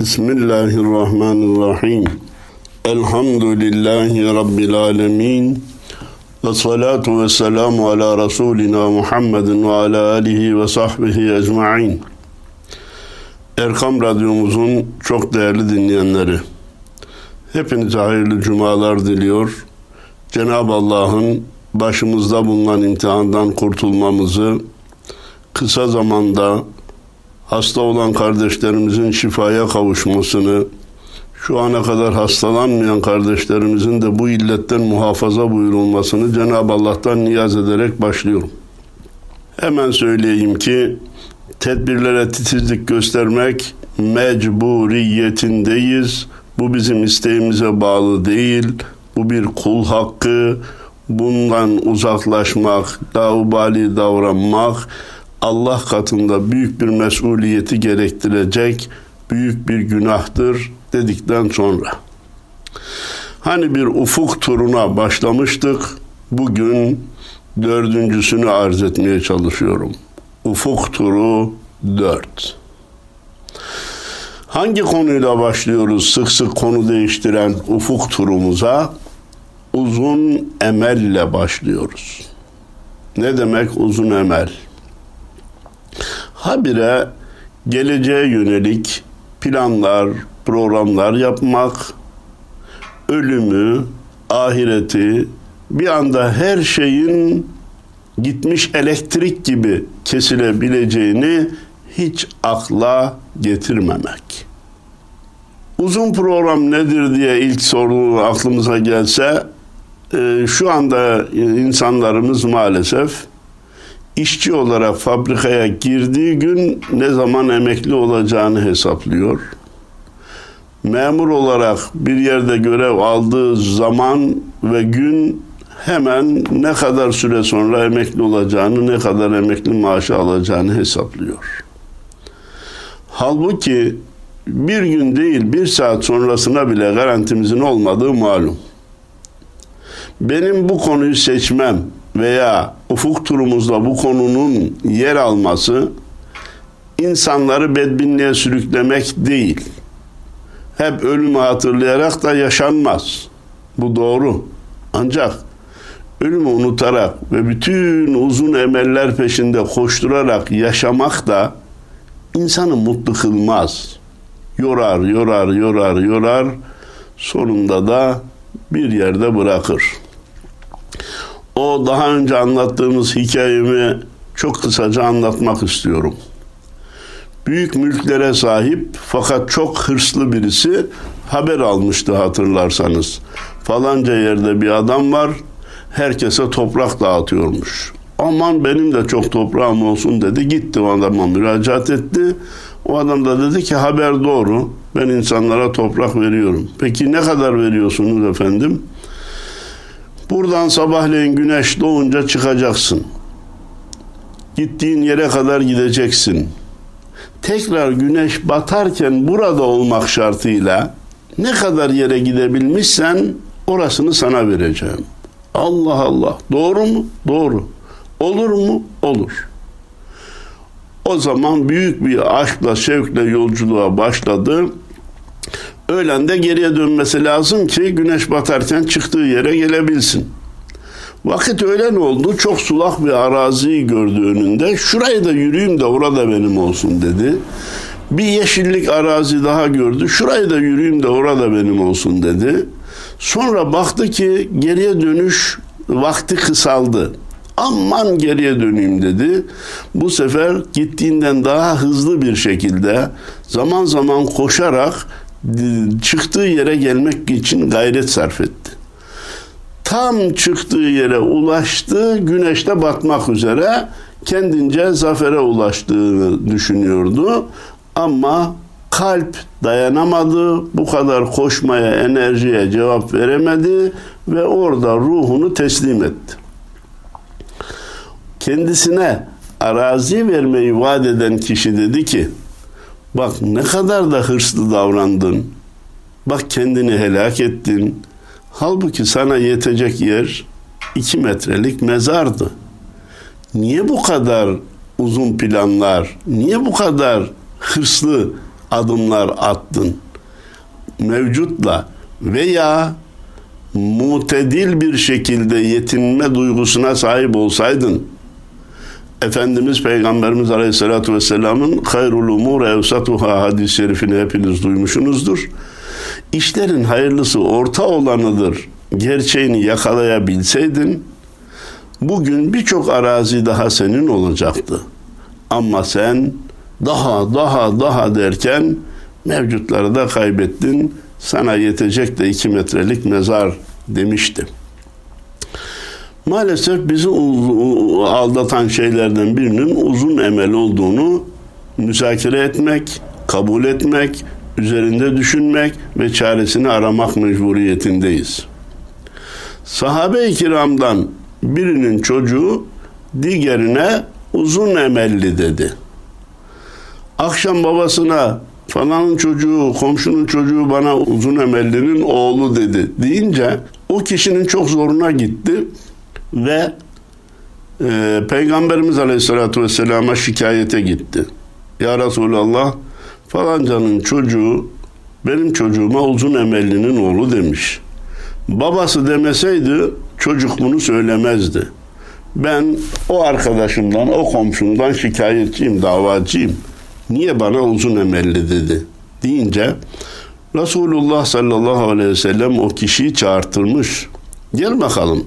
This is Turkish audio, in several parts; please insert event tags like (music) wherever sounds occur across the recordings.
Bismillahirrahmanirrahim. Elhamdülillahi Rabbil alemin. Ve salatu ve selamu ala Resulina Muhammedin ve ala alihi ve sahbihi ecma'in. Erkam Radyomuzun çok değerli dinleyenleri. Hepinize hayırlı cumalar diliyor. Cenab-ı Allah'ın başımızda bulunan imtihandan kurtulmamızı, kısa zamanda hasta olan kardeşlerimizin şifaya kavuşmasını, şu ana kadar hastalanmayan kardeşlerimizin de bu illetten muhafaza buyurulmasını Cenab-ı Allah'tan niyaz ederek başlıyorum. Hemen söyleyeyim ki tedbirlere titizlik göstermek mecburiyetindeyiz. Bu bizim isteğimize bağlı değil. Bu bir kul hakkı. Bundan uzaklaşmak, laubali davranmak Allah katında büyük bir mesuliyeti gerektirecek büyük bir günahtır dedikten sonra. Hani bir ufuk turuna başlamıştık. Bugün dördüncüsünü arz etmeye çalışıyorum. Ufuk turu dört. Hangi konuyla başlıyoruz sık sık konu değiştiren ufuk turumuza? Uzun emelle başlıyoruz. Ne demek uzun emel? Habire geleceğe yönelik planlar, programlar yapmak, ölümü, ahireti, bir anda her şeyin gitmiş elektrik gibi kesilebileceğini hiç akla getirmemek. Uzun program nedir diye ilk soru aklımıza gelse e, şu anda insanlarımız maalesef işçi olarak fabrikaya girdiği gün ne zaman emekli olacağını hesaplıyor. Memur olarak bir yerde görev aldığı zaman ve gün hemen ne kadar süre sonra emekli olacağını, ne kadar emekli maaşı alacağını hesaplıyor. Halbuki bir gün değil bir saat sonrasına bile garantimizin olmadığı malum. Benim bu konuyu seçmem veya ufuk turumuzda bu konunun yer alması insanları bedbinliğe sürüklemek değil. Hep ölümü hatırlayarak da yaşanmaz. Bu doğru. Ancak ölümü unutarak ve bütün uzun emeller peşinde koşturarak yaşamak da insanı mutlu kılmaz. Yorar, yorar, yorar, yorar. Sonunda da bir yerde bırakır. O daha önce anlattığımız hikayemi çok kısaca anlatmak istiyorum. Büyük mülklere sahip fakat çok hırslı birisi haber almıştı hatırlarsanız. Falanca yerde bir adam var, herkese toprak dağıtıyormuş. Aman benim de çok toprağım olsun dedi. Gitti o adama müracaat etti. O adam da dedi ki haber doğru. Ben insanlara toprak veriyorum. Peki ne kadar veriyorsunuz efendim? Buradan sabahleyin güneş doğunca çıkacaksın. Gittiğin yere kadar gideceksin. Tekrar güneş batarken burada olmak şartıyla ne kadar yere gidebilmişsen orasını sana vereceğim. Allah Allah. Doğru mu? Doğru. Olur mu? Olur. O zaman büyük bir aşkla, şevkle yolculuğa başladı. Öğlen de geriye dönmesi lazım ki güneş batarken çıktığı yere gelebilsin. Vakit öğlen oldu. Çok sulak bir araziyi gördü önünde. Şurayı da yürüyeyim de orada benim olsun dedi. Bir yeşillik arazi daha gördü. Şurayı da yürüyeyim de orada benim olsun dedi. Sonra baktı ki geriye dönüş vakti kısaldı. Aman geriye döneyim dedi. Bu sefer gittiğinden daha hızlı bir şekilde zaman zaman koşarak çıktığı yere gelmek için gayret sarf etti. Tam çıktığı yere ulaştı, güneşte batmak üzere kendince zafere ulaştığını düşünüyordu. Ama kalp dayanamadı, bu kadar koşmaya, enerjiye cevap veremedi ve orada ruhunu teslim etti. Kendisine arazi vermeyi vaat eden kişi dedi ki, bak ne kadar da hırslı davrandın, bak kendini helak ettin, halbuki sana yetecek yer iki metrelik mezardı. Niye bu kadar uzun planlar, niye bu kadar hırslı adımlar attın. Mevcutla veya mutedil bir şekilde yetinme duygusuna sahip olsaydın Efendimiz Peygamberimiz Aleyhisselatü Vesselam'ın hayrul umur evsatuha hadis-i şerifini hepiniz duymuşsunuzdur. İşlerin hayırlısı orta olanıdır. Gerçeğini yakalayabilseydin bugün birçok arazi daha senin olacaktı. Ama sen daha daha daha derken mevcutları da kaybettin. Sana yetecek de iki metrelik mezar demişti. Maalesef bizi aldatan şeylerden birinin uzun emel olduğunu müzakere etmek, kabul etmek, üzerinde düşünmek ve çaresini aramak mecburiyetindeyiz. Sahabe-i kiramdan birinin çocuğu diğerine uzun emelli dedi. Akşam babasına falanın çocuğu, komşunun çocuğu bana uzun emellinin oğlu dedi deyince o kişinin çok zoruna gitti ve e, Peygamberimiz Aleyhisselatü Vesselam'a şikayete gitti. Ya Resulallah falancanın çocuğu benim çocuğuma uzun emellinin oğlu demiş. Babası demeseydi çocuk bunu söylemezdi. Ben o arkadaşımdan, o komşumdan şikayetçiyim, davacıyım. Niye bana uzun emelli dedi deyince Resulullah sallallahu aleyhi ve sellem o kişiyi çağırtırmış. Gel bakalım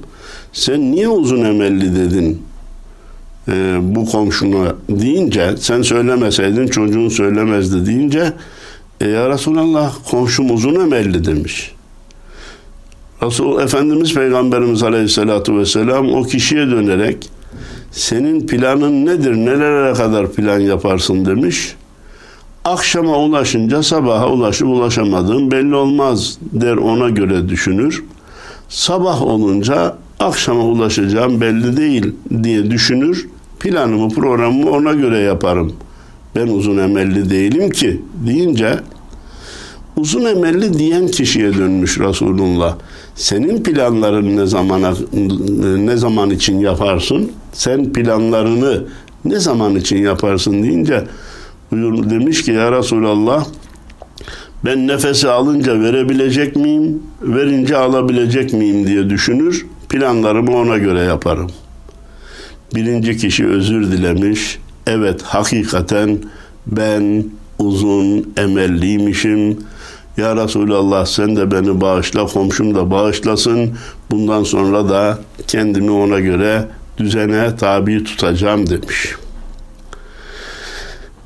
sen niye uzun emelli dedin e, bu komşuna deyince sen söylemeseydin çocuğun söylemezdi deyince e, ya Resulallah komşum uzun emelli demiş. Resul Efendimiz Peygamberimiz Aleyhisselatü Vesselam o kişiye dönerek senin planın nedir, nelere kadar plan yaparsın demiş. Akşama ulaşınca sabaha ulaşıp ulaşamadığım belli olmaz der ona göre düşünür. Sabah olunca akşama ulaşacağım belli değil diye düşünür. Planımı, programımı ona göre yaparım. Ben uzun emelli değilim ki deyince uzun emelli diyen kişiye dönmüş Resulullah. Senin planların ne zamana ne zaman için yaparsın? Sen planlarını ne zaman için yaparsın deyince buyur demiş ki ya Resulallah ben nefesi alınca verebilecek miyim, verince alabilecek miyim diye düşünür. Planlarımı ona göre yaparım. Birinci kişi özür dilemiş. Evet hakikaten ben uzun emelliymişim. Ya Resulallah sen de beni bağışla, komşum da bağışlasın. Bundan sonra da kendimi ona göre düzene tabi tutacağım demiş.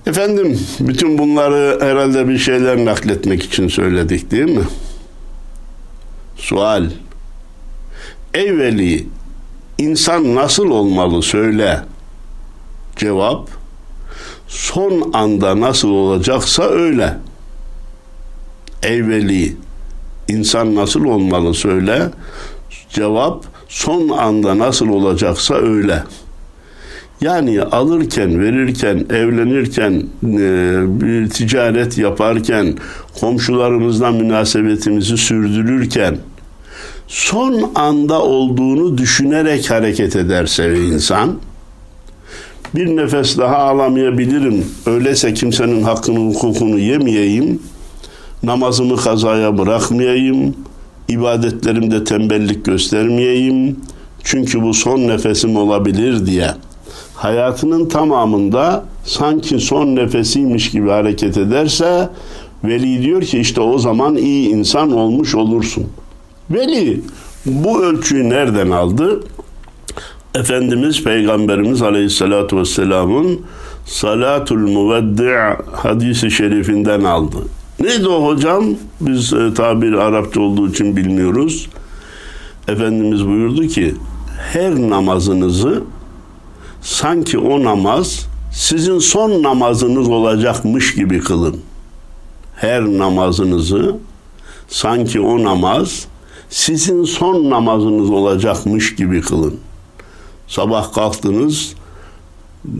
Efendim bütün bunları herhalde bir şeyler nakletmek için söyledik değil mi? Sual. Ey veli, insan nasıl olmalı söyle. Cevap, son anda nasıl olacaksa öyle. Ey veli, insan nasıl olmalı söyle. Cevap, son anda nasıl olacaksa öyle. Yani alırken, verirken, evlenirken, e, bir ticaret yaparken, komşularımızla münasebetimizi sürdürürken, son anda olduğunu düşünerek hareket ederse insan bir nefes daha alamayabilirim. Öyleyse kimsenin hakkını, hukukunu yemeyeyim. Namazımı kazaya bırakmayayım. ibadetlerimde tembellik göstermeyeyim. Çünkü bu son nefesim olabilir diye. Hayatının tamamında sanki son nefesiymiş gibi hareket ederse veli diyor ki işte o zaman iyi insan olmuş olursun.'' Veli bu ölçüyü nereden aldı? Efendimiz Peygamberimiz Aleyhisselatü Vesselam'ın Salatul Muveddi' hadisi şerifinden aldı. Neydi o hocam? Biz e, tabir Arapça olduğu için bilmiyoruz. Efendimiz buyurdu ki her namazınızı sanki o namaz sizin son namazınız olacakmış gibi kılın. Her namazınızı sanki o namaz sizin son namazınız olacakmış gibi kılın. Sabah kalktınız,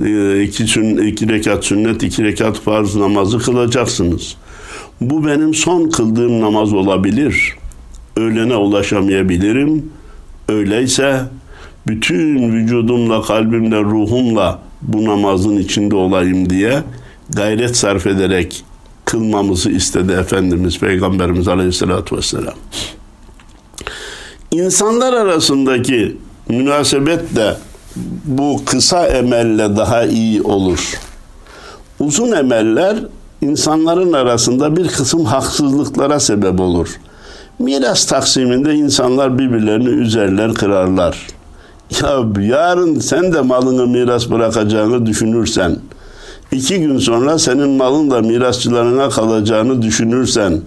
e, iki, sünnet, iki rekat sünnet, iki rekat farz namazı kılacaksınız. Bu benim son kıldığım namaz olabilir. Öğlene ulaşamayabilirim. Öyleyse bütün vücudumla, kalbimle, ruhumla bu namazın içinde olayım diye gayret sarf ederek kılmamızı istedi Efendimiz Peygamberimiz Aleyhisselatü Vesselam. İnsanlar arasındaki münasebet de bu kısa emelle daha iyi olur. Uzun emeller insanların arasında bir kısım haksızlıklara sebep olur. Miras taksiminde insanlar birbirlerini üzerler, kırarlar. Ya yarın sen de malını miras bırakacağını düşünürsen, iki gün sonra senin malın da mirasçılarına kalacağını düşünürsen,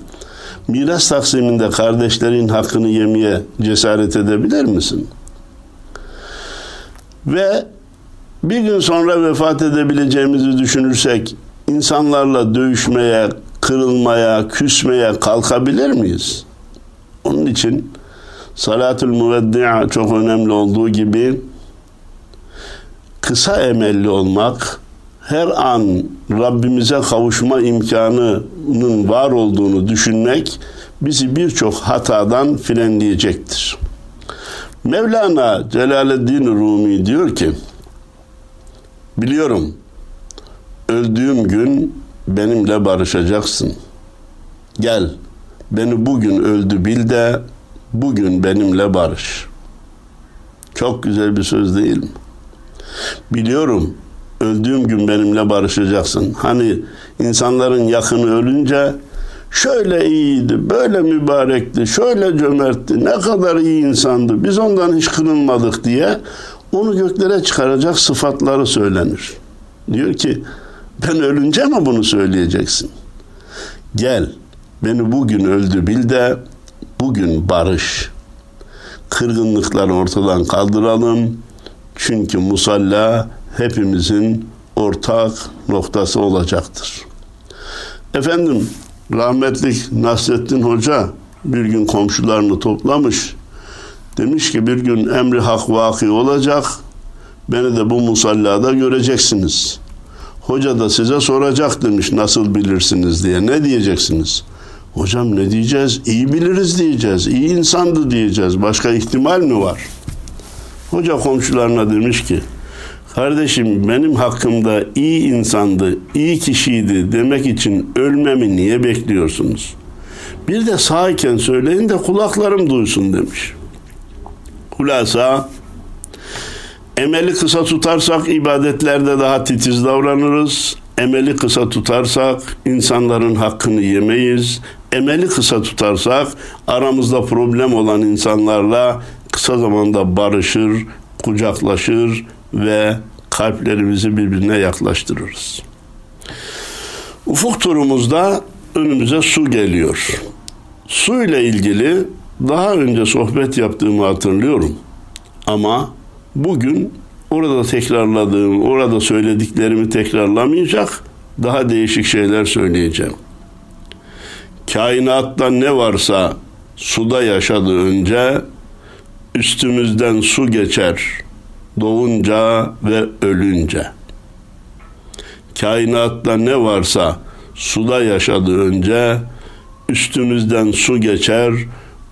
miras taksiminde kardeşlerin hakkını yemeye cesaret edebilir misin? Ve bir gün sonra vefat edebileceğimizi düşünürsek insanlarla dövüşmeye, kırılmaya, küsmeye kalkabilir miyiz? Onun için salatül müveddi'a çok önemli olduğu gibi kısa emelli olmak, her an Rabbimize kavuşma imkanının var olduğunu düşünmek bizi birçok hatadan frenleyecektir. Mevlana Celaleddin Rumi diyor ki, biliyorum öldüğüm gün benimle barışacaksın. Gel, beni bugün öldü bil de bugün benimle barış. Çok güzel bir söz değil mi? Biliyorum öldüğüm gün benimle barışacaksın. Hani insanların yakını ölünce şöyle iyiydi, böyle mübarekti, şöyle cömertti, ne kadar iyi insandı, biz ondan hiç kırılmadık diye onu göklere çıkaracak sıfatları söylenir. Diyor ki ben ölünce mi bunu söyleyeceksin? Gel beni bugün öldü bil de bugün barış. Kırgınlıkları ortadan kaldıralım. Çünkü musalla hepimizin ortak noktası olacaktır. Efendim rahmetlik Nasrettin Hoca bir gün komşularını toplamış. Demiş ki bir gün emri hak vaki olacak. Beni de bu musallada göreceksiniz. Hoca da size soracak demiş nasıl bilirsiniz diye. Ne diyeceksiniz? Hocam ne diyeceğiz? İyi biliriz diyeceğiz. İyi insandı diyeceğiz. Başka ihtimal mi var? Hoca komşularına demiş ki Kardeşim benim hakkımda iyi insandı, iyi kişiydi demek için ölmemi niye bekliyorsunuz? Bir de sağken söyleyin de kulaklarım duysun demiş. Hulasa emeli kısa tutarsak ibadetlerde daha titiz davranırız. Emeli kısa tutarsak insanların hakkını yemeyiz. Emeli kısa tutarsak aramızda problem olan insanlarla kısa zamanda barışır, kucaklaşır ve kalplerimizi birbirine yaklaştırırız. Ufuk turumuzda önümüze su geliyor. Su ile ilgili daha önce sohbet yaptığımı hatırlıyorum. Ama bugün orada tekrarladığım, orada söylediklerimi tekrarlamayacak, daha değişik şeyler söyleyeceğim. Kainatta ne varsa suda yaşadı önce, üstümüzden su geçer, doğunca ve ölünce. Kainatta ne varsa suda yaşadı önce, üstümüzden su geçer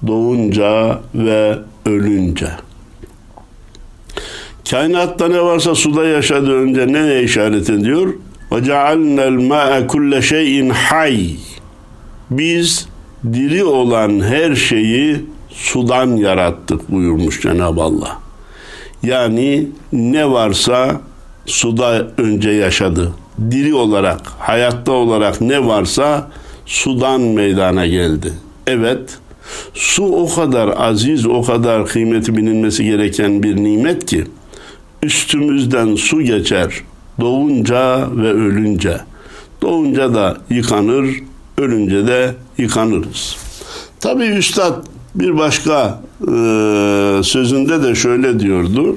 doğunca ve ölünce. Kainatta ne varsa suda yaşadı önce neye işaret ediyor? Ve cealnel ma'e kulle şeyin hay. Biz diri olan her şeyi sudan yarattık buyurmuş Cenab-ı Allah. Yani ne varsa suda önce yaşadı. Diri olarak, hayatta olarak ne varsa sudan meydana geldi. Evet, su o kadar aziz, o kadar kıymeti bilinmesi gereken bir nimet ki üstümüzden su geçer doğunca ve ölünce. Doğunca da yıkanır, ölünce de yıkanırız. Tabi Üstad bir başka e, sözünde de şöyle diyordu.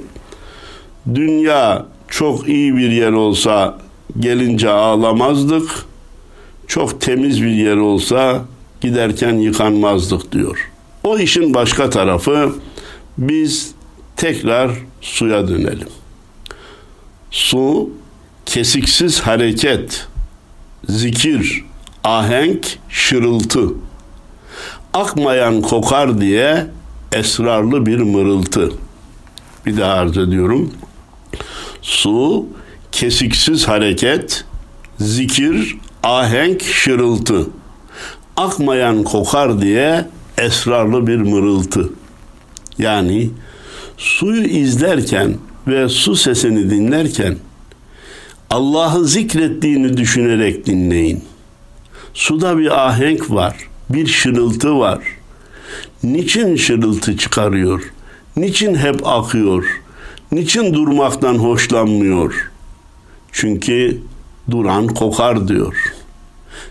Dünya çok iyi bir yer olsa gelince ağlamazdık. Çok temiz bir yer olsa giderken yıkanmazdık diyor. O işin başka tarafı biz tekrar suya dönelim. Su kesiksiz hareket, zikir, ahenk, şırıltı akmayan kokar diye esrarlı bir mırıltı. Bir daha arz ediyorum. Su, kesiksiz hareket, zikir, ahenk şırıltı. Akmayan kokar diye esrarlı bir mırıltı. Yani suyu izlerken ve su sesini dinlerken Allah'ı zikrettiğini düşünerek dinleyin. Suda bir ahenk var, bir şırıltı var. Niçin şırıltı çıkarıyor? Niçin hep akıyor? Niçin durmaktan hoşlanmıyor? Çünkü duran kokar diyor.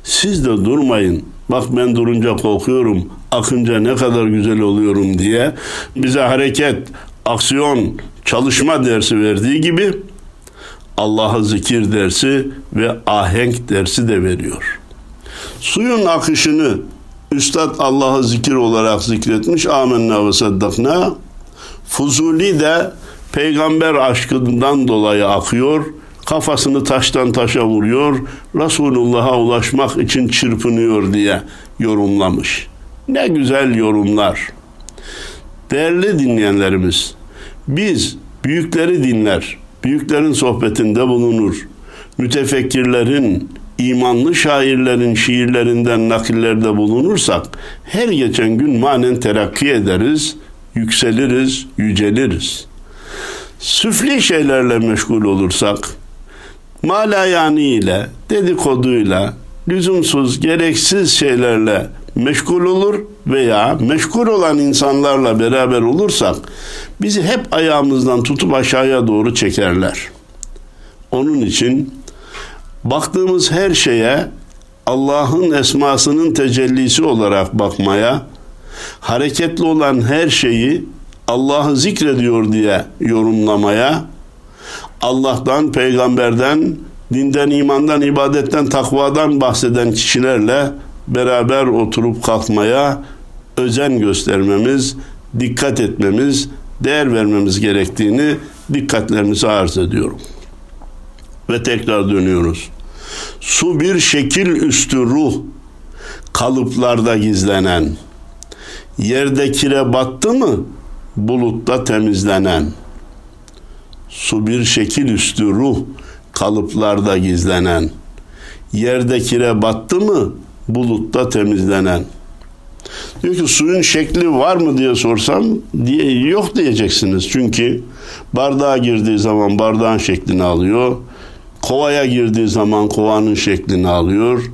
Siz de durmayın. Bak ben durunca kokuyorum, akınca ne kadar güzel oluyorum diye bize hareket, aksiyon, çalışma dersi verdiği gibi Allah'a zikir dersi ve ahenk dersi de veriyor. Suyun akışını Üstad Allah'a zikir olarak zikretmiş. Amenna ve saddakna. Fuzuli de peygamber aşkından dolayı akıyor. Kafasını taştan taşa vuruyor. Resulullah'a ulaşmak için çırpınıyor diye yorumlamış. Ne güzel yorumlar. Değerli dinleyenlerimiz, biz büyükleri dinler, büyüklerin sohbetinde bulunur. Mütefekkirlerin, imanlı şairlerin şiirlerinden nakillerde bulunursak her geçen gün manen terakki ederiz, yükseliriz, yüceliriz. Süfli şeylerle meşgul olursak malayani ile, dedikoduyla, lüzumsuz, gereksiz şeylerle meşgul olur veya meşgul olan insanlarla beraber olursak bizi hep ayağımızdan tutup aşağıya doğru çekerler. Onun için baktığımız her şeye Allah'ın esmasının tecellisi olarak bakmaya, hareketli olan her şeyi Allah'ı zikrediyor diye yorumlamaya, Allah'tan, peygamberden, dinden, imandan, ibadetten, takvadan bahseden kişilerle beraber oturup kalkmaya özen göstermemiz, dikkat etmemiz, değer vermemiz gerektiğini dikkatlerinize arz ediyorum. Ve tekrar dönüyoruz. Su bir şekil üstü ruh, kalıplarda gizlenen, yerde kire battı mı, bulutta temizlenen. Su bir şekil üstü ruh, kalıplarda gizlenen, yerde kire battı mı, bulutta temizlenen. Diyor ki suyun şekli var mı diye sorsam diye yok diyeceksiniz. Çünkü bardağa girdiği zaman bardağın şeklini alıyor. Kovaya girdiği zaman kovanın şeklini alıyor.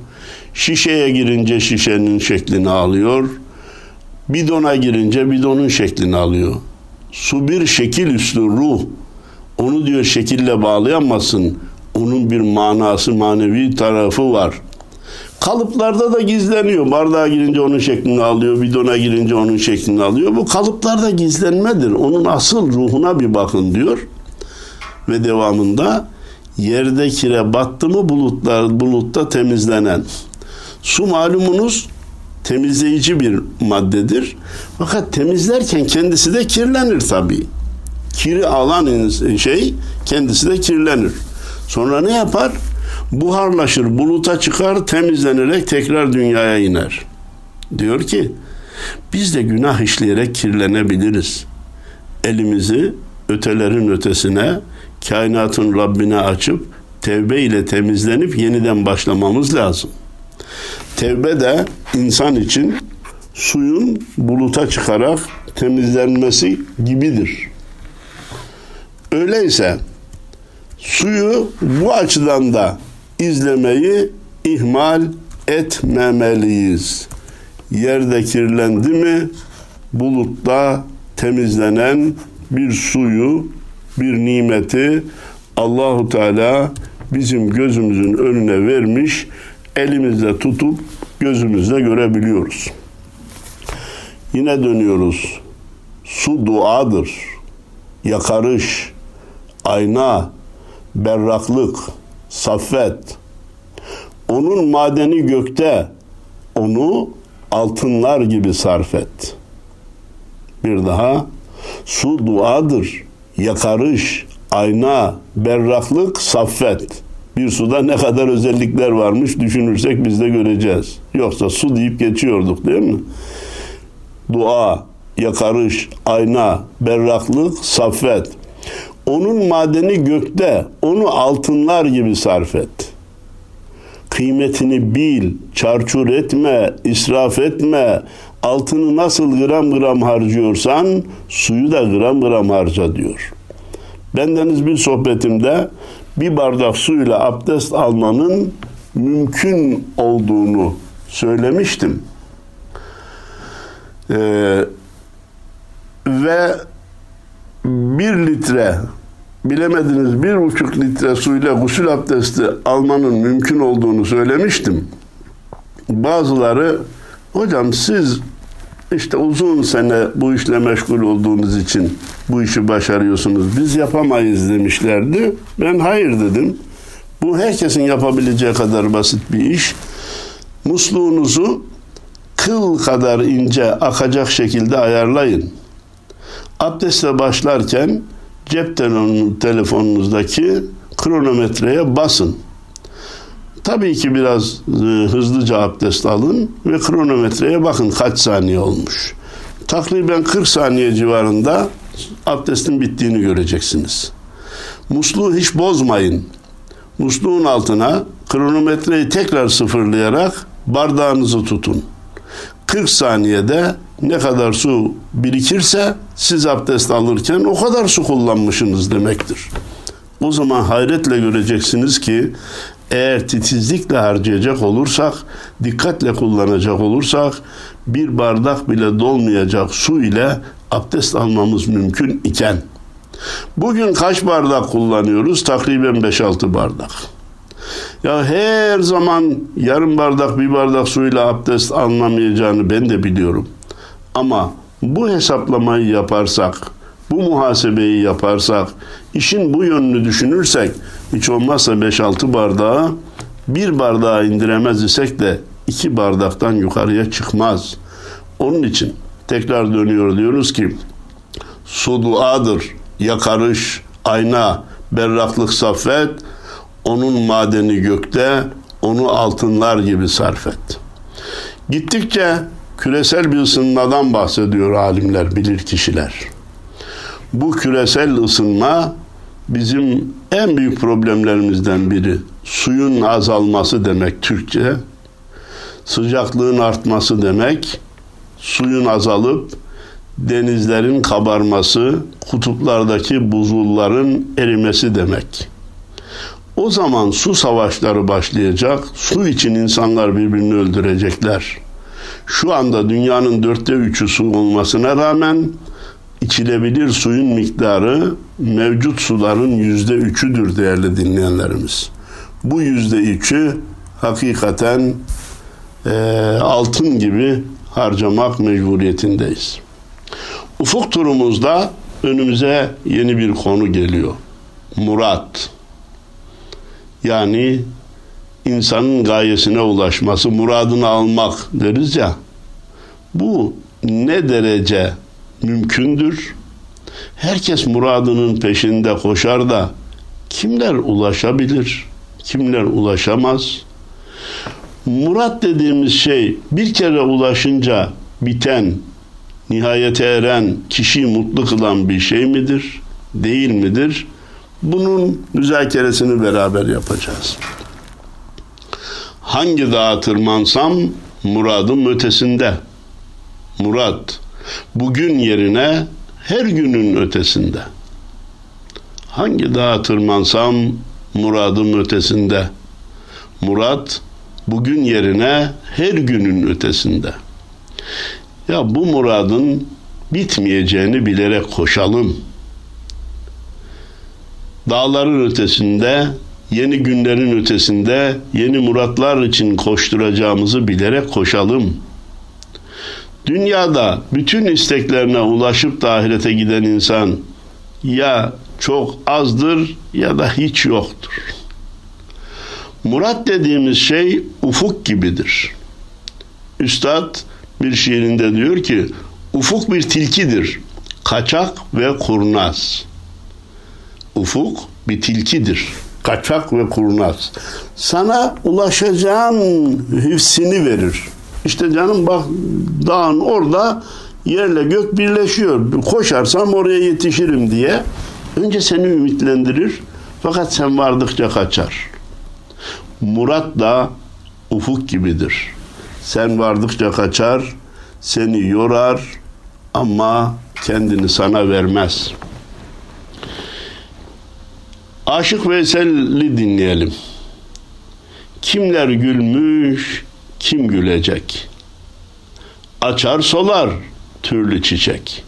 Şişeye girince şişenin şeklini alıyor. Bidona girince bidonun şeklini alıyor. Su bir şekil üstü ruh. Onu diyor şekille bağlayamazsın. Onun bir manası, manevi tarafı var. Kalıplarda da gizleniyor. Bardağa girince onun şeklini alıyor, bidona girince onun şeklini alıyor. Bu kalıplarda gizlenmedir. Onun asıl ruhuna bir bakın diyor. Ve devamında yerde kire battı mı bulutlar bulutta temizlenen. Su malumunuz temizleyici bir maddedir. Fakat temizlerken kendisi de kirlenir tabii. Kiri alan şey kendisi de kirlenir. Sonra ne yapar? buharlaşır, buluta çıkar, temizlenerek tekrar dünyaya iner. Diyor ki, biz de günah işleyerek kirlenebiliriz. Elimizi ötelerin ötesine, kainatın Rabbine açıp, tevbe ile temizlenip yeniden başlamamız lazım. Tevbe de insan için suyun buluta çıkarak temizlenmesi gibidir. Öyleyse suyu bu açıdan da izlemeyi ihmal etmemeliyiz. Yerde kirlendi mi bulutta temizlenen bir suyu, bir nimeti Allahu Teala bizim gözümüzün önüne vermiş, elimizle tutup gözümüzle görebiliyoruz. Yine dönüyoruz. Su duadır. Yakarış, ayna, berraklık, saffet. Onun madeni gökte, onu altınlar gibi sarf et. Bir daha, su duadır, yakarış, ayna, berraklık, saffet. Bir suda ne kadar özellikler varmış düşünürsek biz de göreceğiz. Yoksa su deyip geçiyorduk değil mi? Dua, yakarış, ayna, berraklık, saffet. Onun madeni gökte, onu altınlar gibi sarf et. Kıymetini bil, çarçur etme, israf etme. Altını nasıl gram gram harcıyorsan suyu da gram gram harca diyor. Bendeniz bir sohbetimde bir bardak suyla abdest almanın mümkün olduğunu söylemiştim. Ee, ve bir litre bilemediniz bir buçuk litre suyla gusül abdesti almanın mümkün olduğunu söylemiştim. Bazıları hocam siz işte uzun sene bu işle meşgul olduğunuz için bu işi başarıyorsunuz. Biz yapamayız demişlerdi. Ben hayır dedim. Bu herkesin yapabileceği kadar basit bir iş. Musluğunuzu kıl kadar ince akacak şekilde ayarlayın. Abdestle başlarken cep telefonunuzdaki kronometreye basın. Tabii ki biraz e, hızlıca abdest alın ve kronometreye bakın kaç saniye olmuş. Takriben 40 saniye civarında abdestin bittiğini göreceksiniz. Musluğu hiç bozmayın. Musluğun altına kronometreyi tekrar sıfırlayarak bardağınızı tutun. 40 saniyede ne kadar su birikirse siz abdest alırken o kadar su kullanmışsınız demektir. O zaman hayretle göreceksiniz ki eğer titizlikle harcayacak olursak, dikkatle kullanacak olursak bir bardak bile dolmayacak su ile abdest almamız mümkün iken bugün kaç bardak kullanıyoruz? Takriben 5-6 bardak. Ya her zaman yarım bardak bir bardak suyla abdest alınamayacağını ben de biliyorum. Ama bu hesaplamayı yaparsak, bu muhasebeyi yaparsak, işin bu yönünü düşünürsek hiç olmazsa 5-6 bardağı bir bardağa indiremez isek de iki bardaktan yukarıya çıkmaz. Onun için tekrar dönüyor diyoruz ki su duadır, yakarış, ayna, berraklık saffet, onun madeni gökte, onu altınlar gibi sarf et. Gittikçe küresel bir ısınmadan bahsediyor alimler, bilir kişiler. Bu küresel ısınma bizim en büyük problemlerimizden biri. Suyun azalması demek Türkçe. Sıcaklığın artması demek. Suyun azalıp denizlerin kabarması, kutuplardaki buzulların erimesi demek. O zaman su savaşları başlayacak. Su için insanlar birbirini öldürecekler. Şu anda dünyanın dörtte üçü su olmasına rağmen içilebilir suyun miktarı mevcut suların yüzde üçüdür değerli dinleyenlerimiz. Bu yüzde üçü hakikaten e, altın gibi harcamak mecburiyetindeyiz. Ufuk turumuzda önümüze yeni bir konu geliyor. Murat. Yani insanın gayesine ulaşması, muradını almak deriz ya. Bu ne derece mümkündür? Herkes muradının peşinde koşar da kimler ulaşabilir? Kimler ulaşamaz? Murat dediğimiz şey bir kere ulaşınca biten, nihayete eren, kişiyi mutlu kılan bir şey midir? Değil midir? Bunun müzakeresini beraber yapacağız. Hangi dağa tırmansam muradım ötesinde. Murat bugün yerine her günün ötesinde. Hangi dağa tırmansam muradım ötesinde. Murat bugün yerine her günün ötesinde. Ya bu muradın bitmeyeceğini bilerek koşalım. Dağların ötesinde, yeni günlerin ötesinde yeni muratlar için koşturacağımızı bilerek koşalım. Dünyada bütün isteklerine ulaşıp da ahirete giden insan ya çok azdır ya da hiç yoktur. Murat dediğimiz şey ufuk gibidir. Üstad bir şiirinde diyor ki ufuk bir tilkidir. Kaçak ve kurnaz. Ufuk bir tilkidir. Kaçak ve kurnaz. Sana ulaşacağın hissini verir. İşte canım bak dağın orada yerle gök birleşiyor. Koşarsam oraya yetişirim diye. Önce seni ümitlendirir. Fakat sen vardıkça kaçar. Murat da ufuk gibidir. Sen vardıkça kaçar, seni yorar ama kendini sana vermez. Aşık Veysel'i dinleyelim. Kimler gülmüş, kim gülecek? Açar solar türlü çiçek.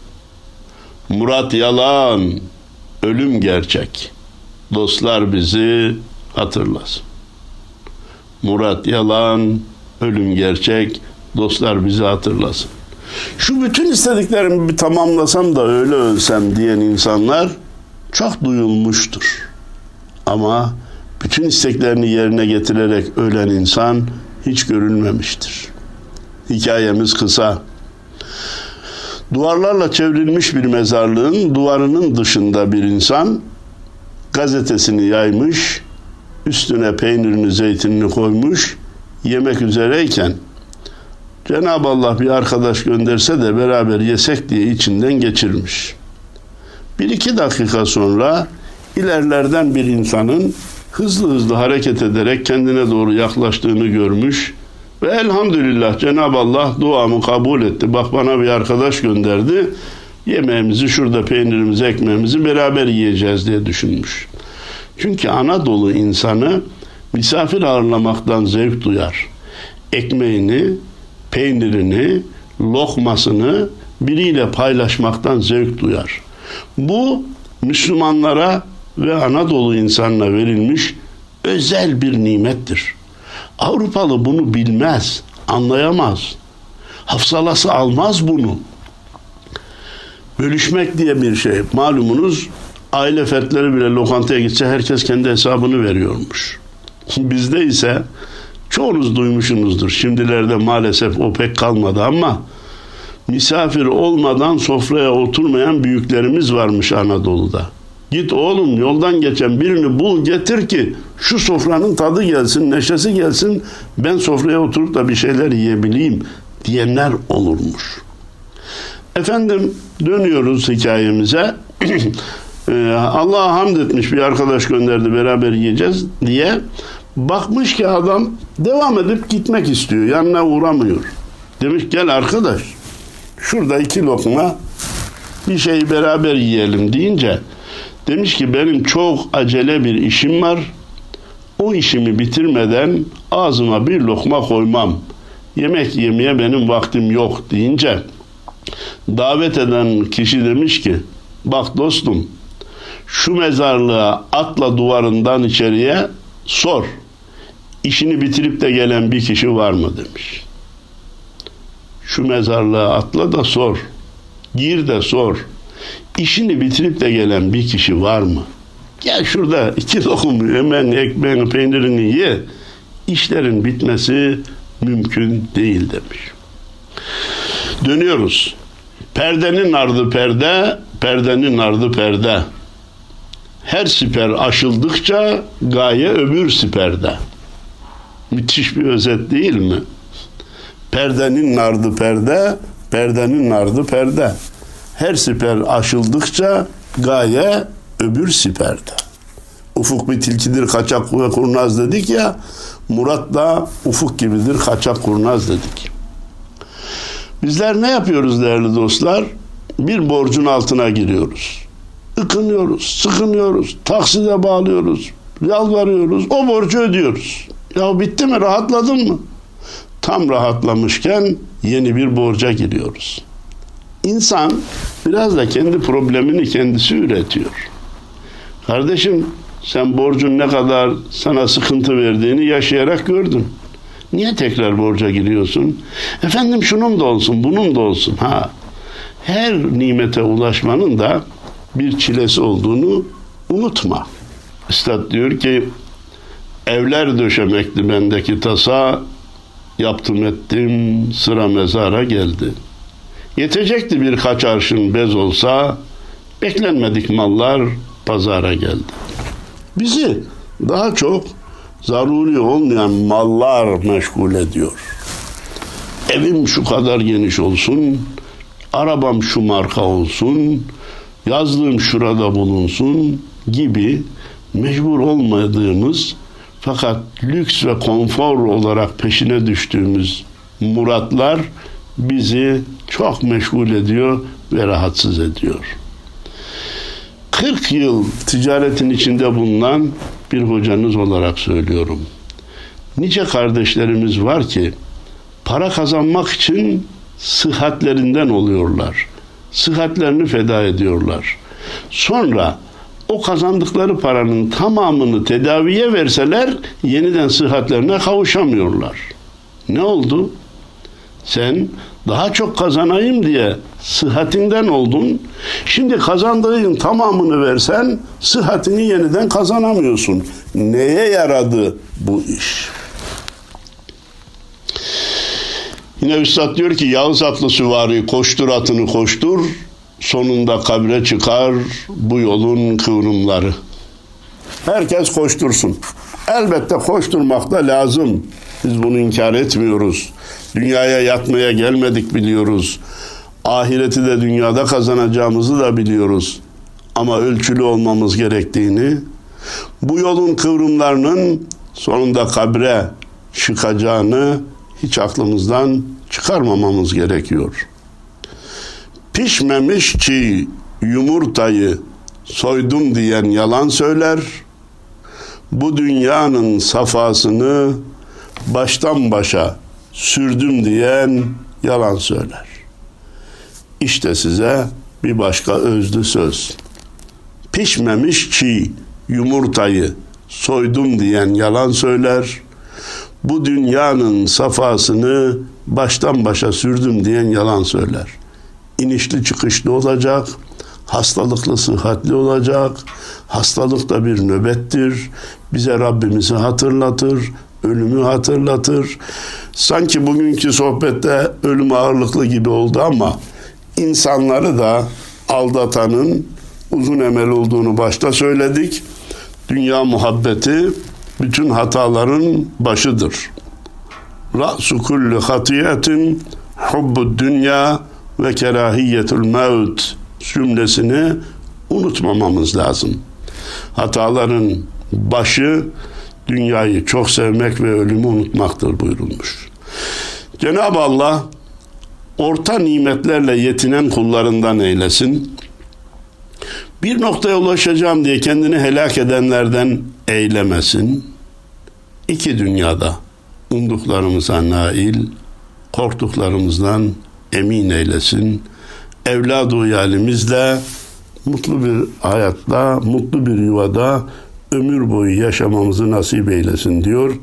Murat yalan, ölüm gerçek. Dostlar bizi hatırlasın. Murat yalan, ölüm gerçek. Dostlar bizi hatırlasın. Şu bütün istediklerimi bir tamamlasam da öyle ölsem diyen insanlar çok duyulmuştur. Ama bütün isteklerini yerine getirerek ölen insan hiç görülmemiştir. Hikayemiz kısa. Duvarlarla çevrilmiş bir mezarlığın duvarının dışında bir insan gazetesini yaymış, üstüne peynirini, zeytinini koymuş, yemek üzereyken Cenab-ı Allah bir arkadaş gönderse de beraber yesek diye içinden geçirmiş. Bir iki dakika sonra ilerlerden bir insanın hızlı hızlı hareket ederek kendine doğru yaklaştığını görmüş ve elhamdülillah Cenab-ı Allah duamı kabul etti. Bak bana bir arkadaş gönderdi. Yemeğimizi şurada peynirimizi, ekmeğimizi beraber yiyeceğiz diye düşünmüş. Çünkü Anadolu insanı misafir ağırlamaktan zevk duyar. Ekmeğini, peynirini, lokmasını biriyle paylaşmaktan zevk duyar. Bu Müslümanlara ve Anadolu insanına verilmiş özel bir nimettir. Avrupalı bunu bilmez, anlayamaz. Hafsalası almaz bunu. Bölüşmek diye bir şey. Malumunuz aile fertleri bile lokantaya gitse herkes kendi hesabını veriyormuş. (laughs) Bizde ise çoğunuz duymuşsunuzdur. Şimdilerde maalesef o pek kalmadı ama misafir olmadan sofraya oturmayan büyüklerimiz varmış Anadolu'da. Git oğlum yoldan geçen birini bul getir ki şu sofranın tadı gelsin, neşesi gelsin. Ben sofraya oturup da bir şeyler yiyebileyim diyenler olurmuş. Efendim dönüyoruz hikayemize. (clears throat) Ee, Allah'a hamd etmiş bir arkadaş gönderdi beraber yiyeceğiz diye. Bakmış ki adam devam edip gitmek istiyor. Yanına uğramıyor. Demiş gel arkadaş şurada iki lokma bir şeyi beraber yiyelim deyince demiş ki benim çok acele bir işim var. O işimi bitirmeden ağzıma bir lokma koymam. Yemek yemeye benim vaktim yok deyince davet eden kişi demiş ki bak dostum şu mezarlığa atla duvarından içeriye sor. İşini bitirip de gelen bir kişi var mı demiş. Şu mezarlığa atla da sor. Gir de sor. İşini bitirip de gelen bir kişi var mı? Gel şurada iki (laughs) lokum hemen ekmeğini peynirini ye. İşlerin bitmesi mümkün değil demiş. Dönüyoruz. Perdenin ardı perde, perdenin ardı perde. Her siper aşıldıkça gaye öbür siperde. Müthiş bir özet değil mi? Perdenin nardı perde, perdenin nardı perde. Her siper aşıldıkça gaye öbür siperde. Ufuk bir tilkidir kaçak ve kurnaz dedik ya. Murat da ufuk gibidir kaçak kurnaz dedik. Bizler ne yapıyoruz değerli dostlar? Bir borcun altına giriyoruz. Ikınıyoruz, sıkınıyoruz, takside bağlıyoruz, yalvarıyoruz, o borcu ödüyoruz. Ya bitti mi, rahatladın mı? Tam rahatlamışken yeni bir borca giriyoruz. İnsan biraz da kendi problemini kendisi üretiyor. Kardeşim sen borcun ne kadar sana sıkıntı verdiğini yaşayarak gördün. Niye tekrar borca giriyorsun? Efendim şunun da olsun, bunun da olsun. Ha, her nimete ulaşmanın da bir çilesi olduğunu unutma. Üstad diyor ki evler döşemekti bendeki tasa yaptım ettim sıra mezara geldi. Yetecekti birkaç arşın bez olsa beklenmedik mallar pazara geldi. Bizi daha çok zaruri olmayan mallar meşgul ediyor. Evim şu kadar geniş olsun, arabam şu marka olsun, yazlığım şurada bulunsun gibi mecbur olmadığımız Fakat lüks ve konfor olarak peşine düştüğümüz muratlar bizi çok meşgul ediyor ve rahatsız ediyor. 40 yıl ticaretin içinde bulunan bir hocanız olarak söylüyorum. Nice kardeşlerimiz var ki para kazanmak için sıhhatlerinden oluyorlar. Sıhhatlerini feda ediyorlar. Sonra o kazandıkları paranın tamamını tedaviye verseler yeniden sıhhatlerine kavuşamıyorlar. Ne oldu? Sen daha çok kazanayım diye sıhhatinden oldun. Şimdi kazandığın tamamını versen sıhhatini yeniden kazanamıyorsun. Neye yaradı bu iş? Yine Üstad diyor ki Yağız atlı süvari koştur atını koştur sonunda kabre çıkar bu yolun kıvrımları. Herkes koştursun. Elbette koşturmak da lazım. Biz bunu inkar etmiyoruz. Dünyaya yatmaya gelmedik biliyoruz. Ahireti de dünyada kazanacağımızı da biliyoruz. Ama ölçülü olmamız gerektiğini, bu yolun kıvrımlarının sonunda kabre çıkacağını hiç aklımızdan çıkarmamamız gerekiyor. Pişmemiş çiğ yumurtayı soydum diyen yalan söyler. Bu dünyanın safasını baştan başa sürdüm diyen yalan söyler. İşte size bir başka özlü söz. Pişmemiş çiğ yumurtayı soydum diyen yalan söyler. Bu dünyanın safasını baştan başa sürdüm diyen yalan söyler. İnişli çıkışlı olacak, hastalıklı sıhhatli olacak. Hastalık da bir nöbettir. Bize Rabbimizi hatırlatır, ölümü hatırlatır. Sanki bugünkü sohbette ölüm ağırlıklı gibi oldu ama insanları da aldatanın uzun emel olduğunu başta söyledik. Dünya muhabbeti bütün hataların başıdır. Ra'su kulli hatiyetin hubbu dünya ve kerahiyetul mevt cümlesini unutmamamız lazım. Hataların başı dünyayı çok sevmek ve ölümü unutmaktır buyurulmuş. Cenab-ı Allah orta nimetlerle yetinen kullarından eylesin. Bir noktaya ulaşacağım diye kendini helak edenlerden eylemesin. İki dünyada umduklarımıza nail, korktuklarımızdan emin eylesin. Evladu yalimizle mutlu bir hayatta, mutlu bir yuvada ömür boyu yaşamamızı nasip eylesin diyor.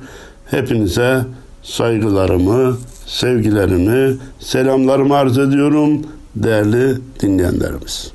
Hepinize saygılarımı, sevgilerimi, selamlarımı arz ediyorum değerli dinleyenlerimiz.